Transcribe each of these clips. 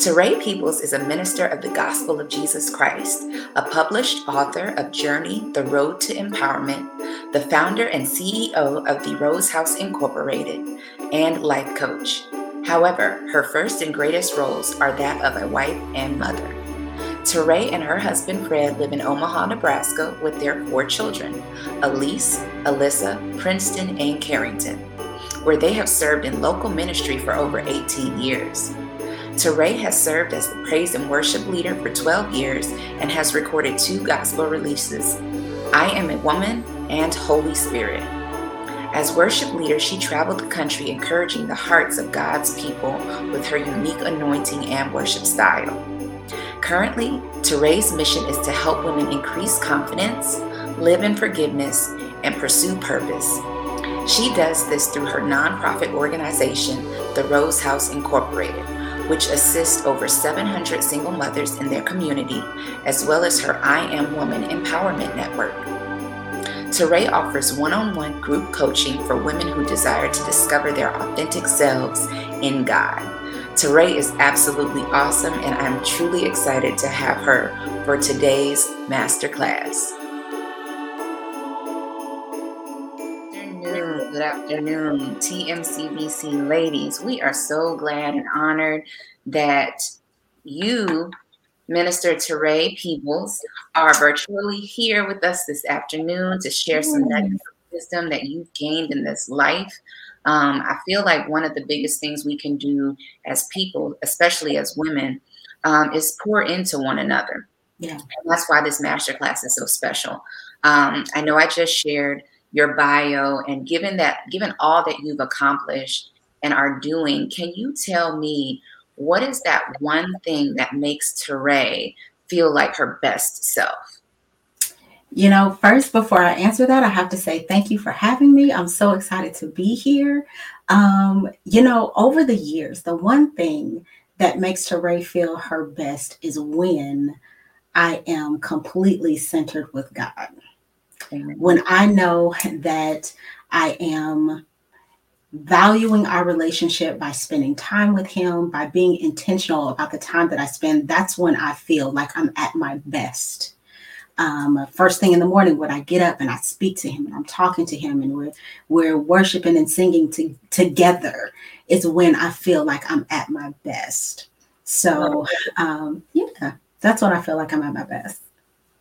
TaRae Peoples is a minister of the gospel of Jesus Christ, a published author of Journey, The Road to Empowerment, the founder and CEO of the Rose House Incorporated, and life coach. However, her first and greatest roles are that of a wife and mother. TaRae and her husband Fred live in Omaha, Nebraska with their four children Elise, Alyssa, Princeton, and Carrington, where they have served in local ministry for over 18 years. TaRae has served as the praise and worship leader for 12 years and has recorded two gospel releases I Am a Woman and Holy Spirit. As worship leader, she traveled the country encouraging the hearts of God's people with her unique anointing and worship style. Currently, TaRae's mission is to help women increase confidence, live in forgiveness, and pursue purpose. She does this through her nonprofit organization, the Rose House Incorporated which assists over 700 single mothers in their community, as well as her I Am Woman Empowerment Network. TaRae offers one on one group coaching for women who desire to discover their authentic selves in God. TaRae is absolutely awesome, and I'm truly excited to have her for today's masterclass. Good afternoon, TMCBC ladies. We are so glad and honored that you, Minister TaRae Peoples, are virtually here with us this afternoon to share some nuggets of wisdom that you've gained in this life. Um, I feel like one of the biggest things we can do as people, especially as women, um, is pour into one another. Yeah. And that's why this masterclass is so special. Um, I know I just shared your bio and given that given all that you've accomplished and are doing can you tell me what is that one thing that makes TaRae feel like her best self you know, first, before I answer that, I have to say thank you for having me. I'm so excited to be here. Um, you know, over the years, the one thing that makes TaRae feel her best is when I am completely centered with God. When I know that I am valuing our relationship by spending time with him, by being intentional about the time that I spend, that's when I feel like I'm at my best. Um, first thing in the morning when I get up and I speak to him and I'm talking to him and we're we're worshiping and singing to, together is when I feel like I'm at my best. So um, yeah, that's when I feel like I'm at my best.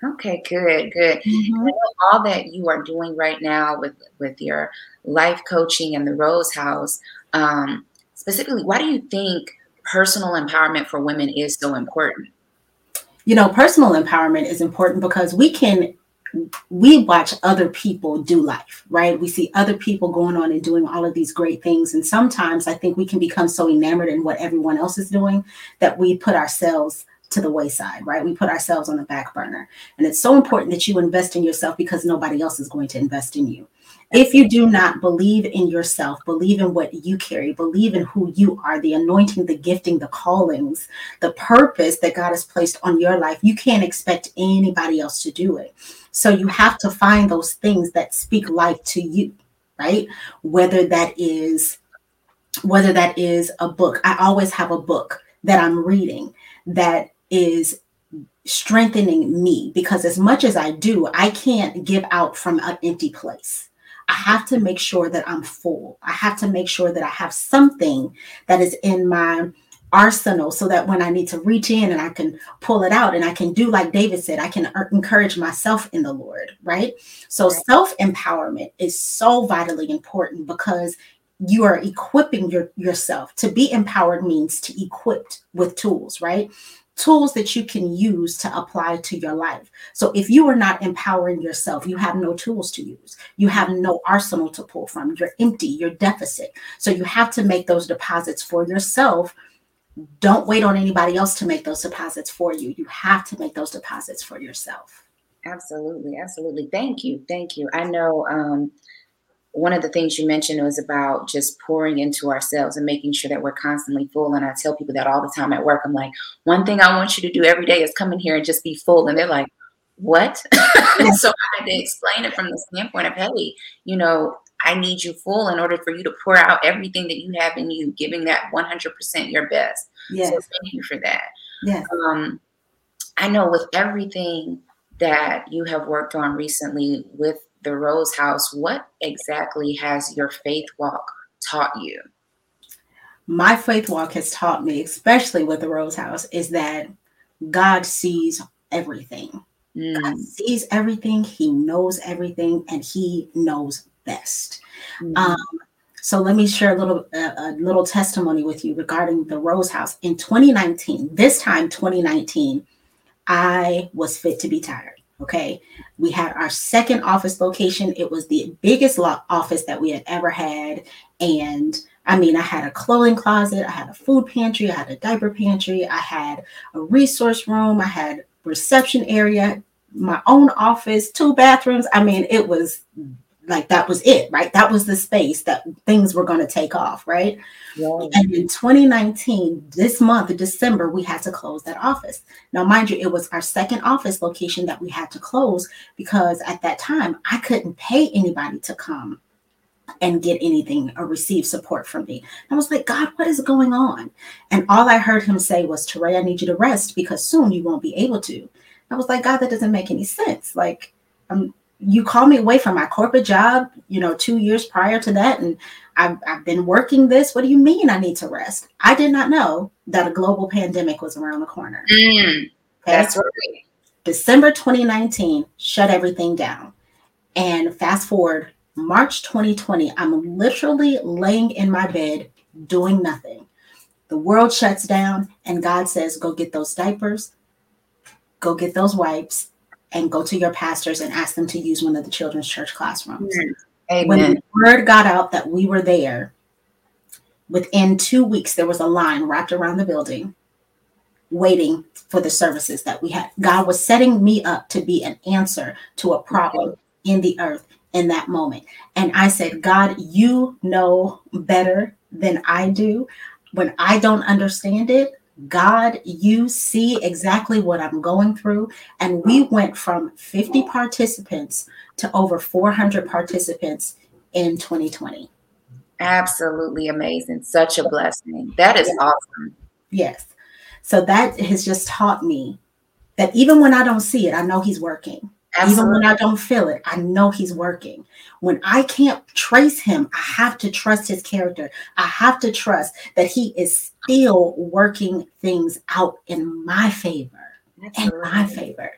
Okay, good, good. Mm-hmm. all that you are doing right now with with your life coaching and the Rose House, um, specifically, why do you think personal empowerment for women is so important? You know, personal empowerment is important because we can we watch other people do life, right? We see other people going on and doing all of these great things. And sometimes I think we can become so enamored in what everyone else is doing that we put ourselves to the wayside, right? We put ourselves on the back burner. And it's so important that you invest in yourself because nobody else is going to invest in you. If you do not believe in yourself, believe in what you carry, believe in who you are, the anointing, the gifting, the callings, the purpose that God has placed on your life, you can't expect anybody else to do it. So you have to find those things that speak life to you, right? Whether that is whether that is a book. I always have a book that I'm reading that is strengthening me because as much as I do, I can't give out from an empty place. I have to make sure that I'm full. I have to make sure that I have something that is in my arsenal so that when I need to reach in and I can pull it out and I can do like David said, I can er, encourage myself in the Lord, right? So right. self empowerment is so vitally important because you are equipping your, yourself. To be empowered means to equipped with tools, right? Tools that you can use to apply to your life. So if you are not empowering yourself, you have no tools to use. You have no arsenal to pull from. You're empty, you're deficit. So you have to make those deposits for yourself. Don't wait on anybody else to make those deposits for you. You have to make those deposits for yourself. Absolutely, absolutely. Thank you. Thank you. I know um one of the things you mentioned was about just pouring into ourselves and making sure that we're constantly full. And I tell people that all the time at work. I'm like, one thing I want you to do every day is come in here and just be full. And they're like, what? so I had to explain it from the standpoint of, hey, you know, I need you full in order for you to pour out everything that you have in you, giving that 100% your best. Yes. So thank you for that. Yes. Um, I know with everything that you have worked on recently with the Rose House, what exactly has your faith walk taught you? My faith walk has taught me, especially with the Rose House, is that God sees everything. Mm. God sees everything, He knows everything, and He knows best. Mm. Um, so let me share a little uh, a little testimony with you regarding the Rose House in 2019. This time, 2019, I was fit to be tired. Okay, we had our second office location. It was the biggest lo- office that we had ever had, and I mean, I had a clothing closet, I had a food pantry, I had a diaper pantry, I had a resource room, I had reception area, my own office, two bathrooms. I mean, it was like that was it, right? That was the space that things were going to take off, right? Yeah. And in 2019, this month, December, we had to close that office. Now, mind you, it was our second office location that we had to close because at that time I couldn't pay anybody to come and get anything or receive support from me. I was like, God, what is going on? And all I heard him say was, TaRae, I need you to rest because soon you won't be able to. I was like, God, that doesn't make any sense. Like, um, you call me away from my corporate job, you know, two years prior to that, and I've, I've been working this. What do you mean I need to rest? I did not know that a global pandemic was around the corner. Mm, okay? That's right. December 2019 shut everything down. And fast forward March 2020, I'm literally laying in my bed doing nothing. The world shuts down, and God says, Go get those diapers, go get those wipes, and go to your pastors and ask them to use one of the children's church classrooms. Amen. When the word got out that we were there, within two weeks, there was a line wrapped around the building waiting for the services that we had. God was setting me up to be an answer to a problem in the earth in that moment. And I said, God, you know better than I do. When I don't understand it, God, you see exactly what I'm going through. And we went from 50 participants to over 400 participants in 2020. Absolutely amazing. Such a blessing. That is awesome. Yes. So that has just taught me that even when I don't see it, I know He's working. Absolutely. Even when I don't feel it, I know he's working. When I can't trace him, I have to trust his character. I have to trust that he is still working things out in my favor. Absolutely. In my favor.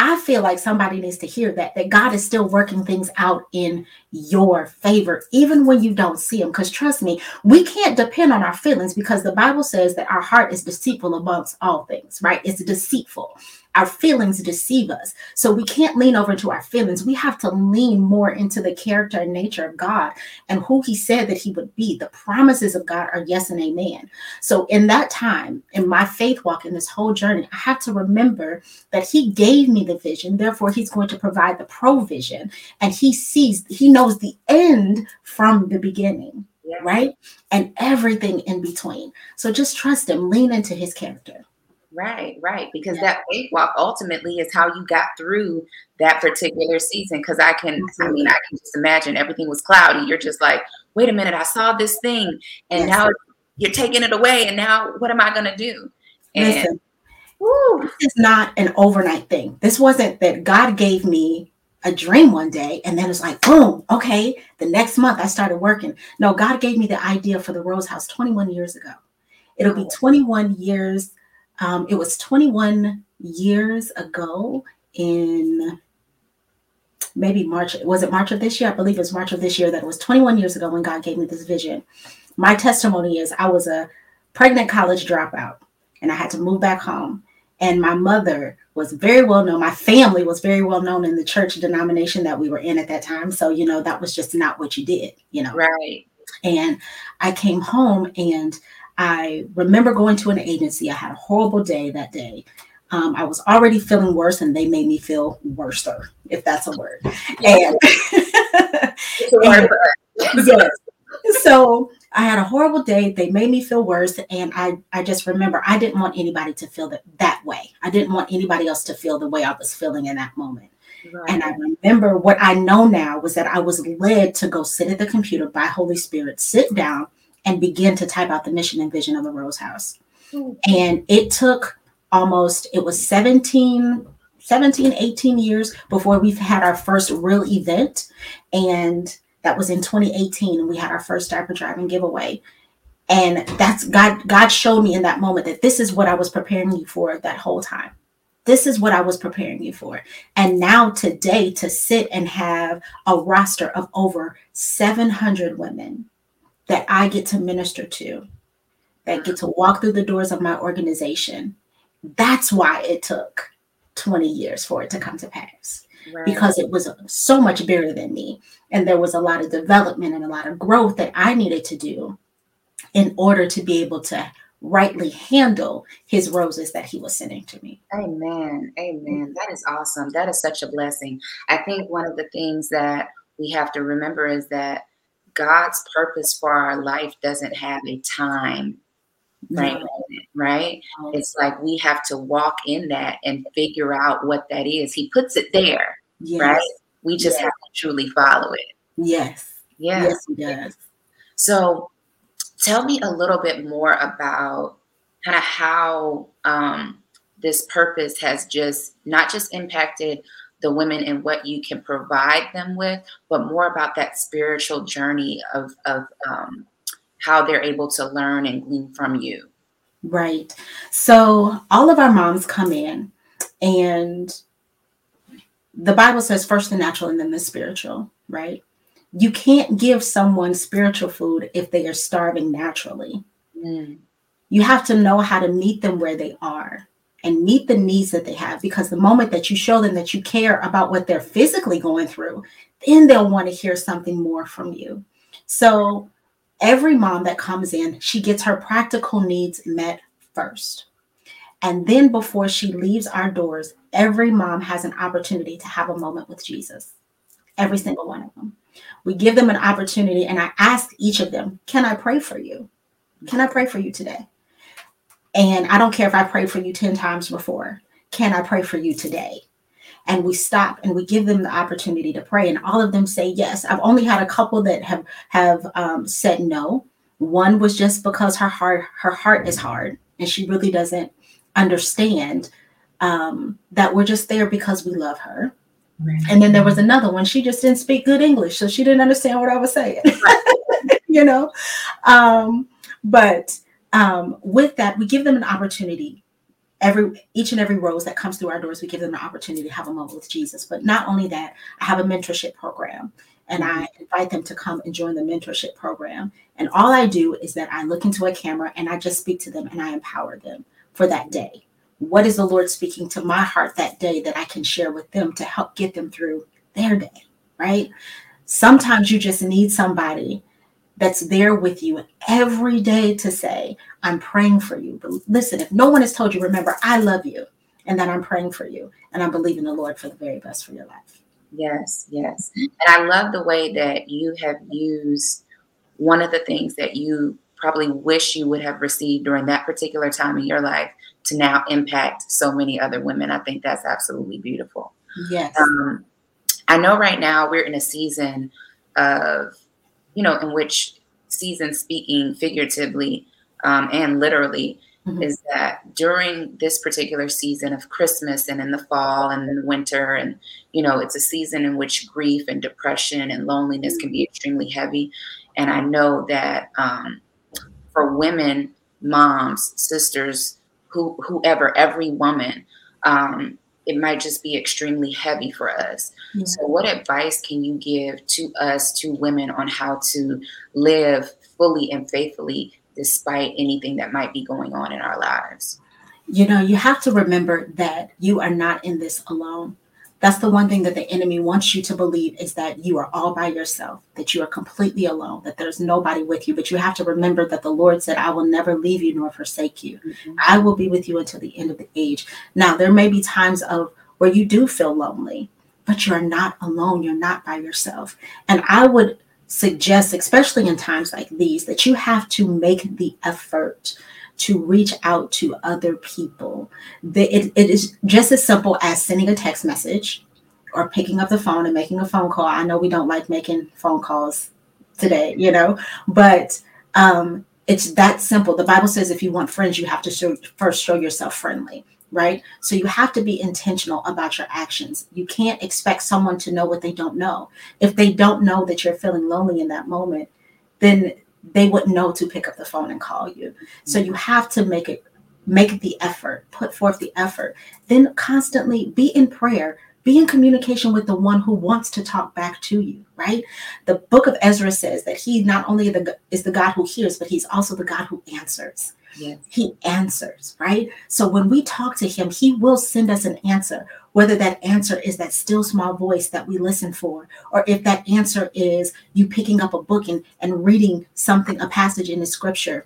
I feel like somebody needs to hear that that God is still working things out in your favor even when you don't see them because trust me we can't depend on our feelings because the Bible says that our heart is deceitful amongst all things right it's deceitful our feelings deceive us. So we can't lean over to our feelings. We have to lean more into the character and nature of God and who He said that He would be. The promises of God are yes and amen. So in that time, in my faith walk, in this whole journey, I have to remember that He gave me the vision. Therefore, He's going to provide the provision. And He sees, He knows the end from the beginning. Yeah. Right. And everything in between. So just trust him, lean into his character. Right, right. Because yeah. that faith walk ultimately is how you got through that particular season. Because I can, Absolutely. I mean, I can just imagine everything was cloudy. You're just like, wait a minute, I saw this thing, and yes. now you're taking it away, and now what am I going to do? And Listen, woo, this is not an overnight thing. This wasn't that God gave me a dream one day and then it's like boom okay the next month i started working no god gave me the idea for the rose house 21 years ago it'll be 21 years um, it was 21 years ago in maybe March. Was it March of this year? I believe it was March of this year that it was 21 years ago when God gave me this vision. My testimony is I was a pregnant college dropout and I had to move back home. And my mother was very well known. My family was very well known in the church denomination that we were in at that time. So, you know, that was just not what you did, you know. Right. And I came home and I remember going to an agency. I had a horrible day that day. Um, I was already feeling worse, and they made me feel worser, if that's a word. And, and so I had a horrible day. They made me feel worse, and I I just remember I didn't want anybody to feel that that way. I didn't want anybody else to feel the way I was feeling in that moment. Right. And I remember what I know now was that I was led to go sit at the computer by Holy Spirit, sit down, and begin to type out the mission and vision of the Rose House. Mm-hmm. And it took almost, it was 17, 17, 18 years before we've had our first real event. And that was in 2018. And we had our first diaper driving giveaway. And that's God, God showed me in that moment that this is what I was preparing you for that whole time. This is what I was preparing you for. And now, today, to sit and have a roster of over 700 women that I get to minister to, that get to walk through the doors of my organization, that's why it took 20 years for it to come to pass. Right. Because it was so much bigger than me. And there was a lot of development and a lot of growth that I needed to do in order to be able to rightly handle his roses that he was sending to me. Amen. Amen. Mm-hmm. That is awesome. That is such a blessing. I think one of the things that we have to remember is that God's purpose for our life doesn't have a time frame no. Right? It's like we have to walk in that and figure out what that is. He puts it there, yes. right? We just yes. have to truly follow it. Yes. Yes, he does. So tell me a little bit more about kind of how um, this purpose has just not just impacted the women and what you can provide them with, but more about that spiritual journey of, of um, how they're able to learn and glean from you. Right. So all of our moms come in, and the Bible says first the natural and then the spiritual, right? you can't give someone spiritual food if they are starving naturally. Mm. You have to know how to meet them where they are and meet the needs that they have because the moment that you show them that you care about what they're physically going through, then they'll want to hear something more from you. So, every mom that comes in, she gets her practical needs met first. And then before she leaves our doors, every mom has an opportunity to have a moment with Jesus. Every single one of them. We give them an opportunity, and I ask each of them, Can I pray for you? Can I pray for you today? And I don't care if I prayed for you 10 times before. Can I pray for you today? And we stop and we give them the opportunity to pray, and all of them say yes. I've only had a couple that have have um, said no. One was just because her heart her heart is hard, and she really doesn't understand um, that we're just there because we love her. Right. And then there was another one. She just didn't speak good English, so she didn't understand what I was saying. you know, um, but um, with that, we give them an opportunity. Every each and every rose that comes through our doors, we give them an opportunity to have a moment with Jesus. But not only that, I have a mentorship program, and I mm-hmm. invite them to come and join the mentorship program. And all I do is that I look into a camera and I just speak to them and I empower them for that day what is the Lord speaking to my heart that day that I can share with them to help get them through their day, right? Sometimes you just need somebody that's there with you every day to say, I'm praying for you. But listen, if no one has told you, remember, I love you and that I'm praying for you and I believe in the Lord for the very best for your life. Yes, yes. And I love the way that you have used one of the things that you probably wish you would have received during that particular time in your life to now impact so many other women. I think that's absolutely beautiful. Yes. Um, I know right now we're in a season of, you know, in which season speaking figuratively um, and literally mm-hmm. is that during this particular season of Christmas and in the fall and in the winter, and, you know, it's a season in which grief and depression and loneliness can be extremely heavy. And I know that um, for women, moms, sisters, who, whoever, every woman, um, it might just be extremely heavy for us. Yeah. So, what advice can you give to us, to women, on how to live fully and faithfully despite anything that might be going on in our lives? You know, you have to remember that you are not in this alone. That's the one thing that the enemy wants you to believe is that you are all by yourself, that you are completely alone, that there's nobody with you. But you have to remember that the Lord said, I will never leave you nor forsake you. Mm-hmm. I will be with you until the end of the age. Now, there may be times of where you do feel lonely, but you're not alone. You're not by yourself. And I would suggest, especially in times like these, that you have to make the effort to reach out to other people. it, it is just as simple as sending a text message, or picking up the phone and making a phone call. I know we don't like making phone calls today, you know, but um, it's that simple. The Bible says if you want friends, you have to show, first show yourself friendly, right? So you have to be intentional about your actions. You can't expect someone to know what they don't know. If they don't know that you're feeling lonely in that moment, then they wouldn't know to pick up the phone and call you. So you have to make it make the effort, put forth the effort. Then constantly be in prayer be in communication with the one who wants to talk back to you right the book of ezra says that he not only the, is the god who hears but he's also the god who answers yes. he answers right so when we talk to him he will send us an answer whether that answer is that still small voice that we listen for or if that answer is you picking up a book and, and reading something a passage in the scripture.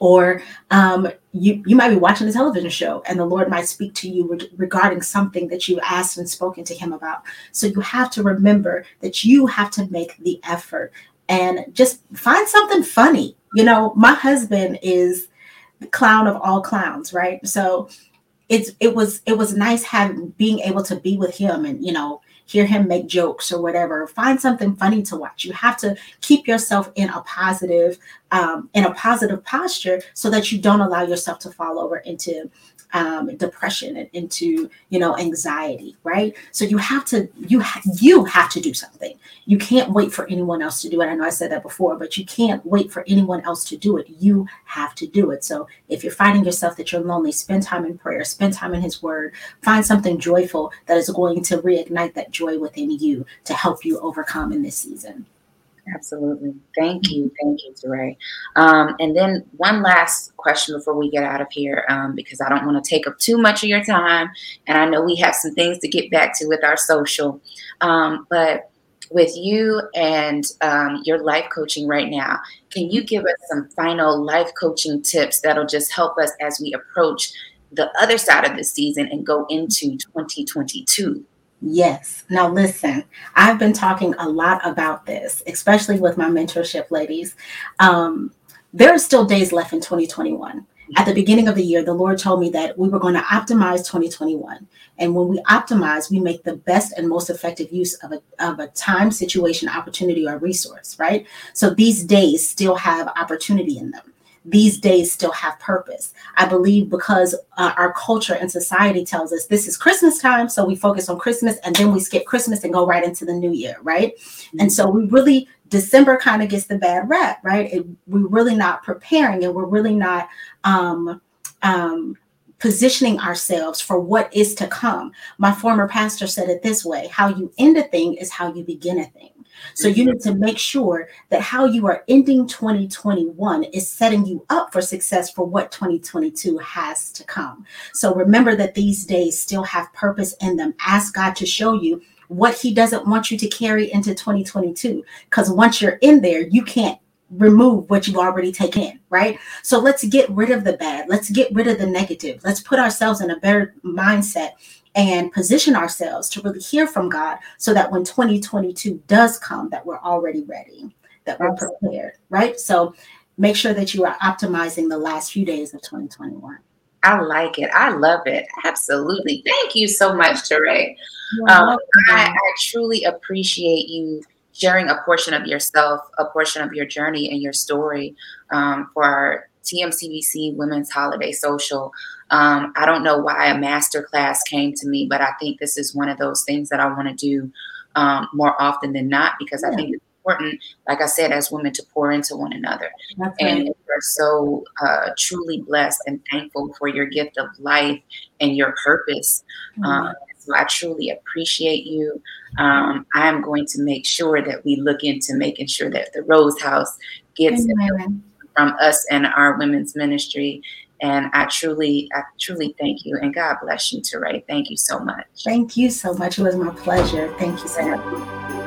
Or um, you you might be watching a television show and the lord might speak to you re- regarding something that you asked and spoken to him about. So you have to remember that you have to make the effort and just find something funny. You know my husband is the clown of all clowns right? So it's it was it was nice having being able to be with him and you know hear him make jokes or whatever. Find something funny to watch. You have to keep yourself in a positive, um, in a positive posture so that you don't allow yourself to fall over into um, depression and into you know anxiety right? So you have to you ha- you have to do something. You can't wait for anyone else to do it. I know i said that before but you can't wait for anyone else to do it. You have to do it. So if you're finding yourself that you're lonely spend time in prayer spend time in his word find something joyful that is going to reignite that joy within you to help you overcome in this season Absolutely. Thank you. Thank you, TaRae. Um, and then one last question before we get out of here, um, because I don't want to take up too much of your time. And I know we have some things to get back to with our social. Um, but with you and um, your life coaching right now, can you give us some final life coaching tips that'll just help us as we approach the other side of the season and go into 2022? Yes. Now, listen, I've been talking a lot about this, especially with my mentorship ladies. Um, there are still days left in 2021. At the beginning of the year, the Lord told me that we were going to optimize 2021. And when we optimize, we make the best and most effective use of a, of a time, situation, opportunity, or resource, right? So these days still have opportunity in them these days still have purpose. I believe because uh, our culture and society tells us this is Christmas time, so we focus on Christmas and then we skip Christmas and go right into the new year, right? Mm-hmm. And so we really December kind of gets the bad rap, right? It, we're really not preparing and we're really not um, um, positioning ourselves for what is to come. My former pastor said it this way how you end a thing is how you begin a thing. So you need to make sure that how you are ending 2021 is setting you up for success for what 2022 has to come. So remember that these days still have purpose in them. Ask God to show you what he doesn't want you to carry into 2022 because once you're in there, you can't remove what you've already taken in, right? So let's get rid of the bad. Let's get rid of the negative. Let's put ourselves in a better mindset and position ourselves to really hear from God so that when 2022 does come that we're already ready, that we're prepared, right? So make sure that you are optimizing the last few days of 2021. I like it. I love it. Absolutely. Thank you so much, TaRae. Um, I, I truly appreciate you sharing a portion of yourself, a portion of your journey and your story um, for our TMCBC Women's Holiday Social. Um, I don't know why a master class came to me, but I think this is one of those things that I want to do um, more often than not because yeah. I think it's important, like I said, as women to pour into one another. And we're so uh, truly blessed and thankful for your gift of life and your purpose. Mm-hmm. so I truly appreciate you. Um, I'm going to make sure that we look into making sure that the Rose House gets from us and our women's ministry and I truly, I truly thank you. And God bless you, TaRae. Thank you so much. Thank you so much. It was my pleasure. Thank you much.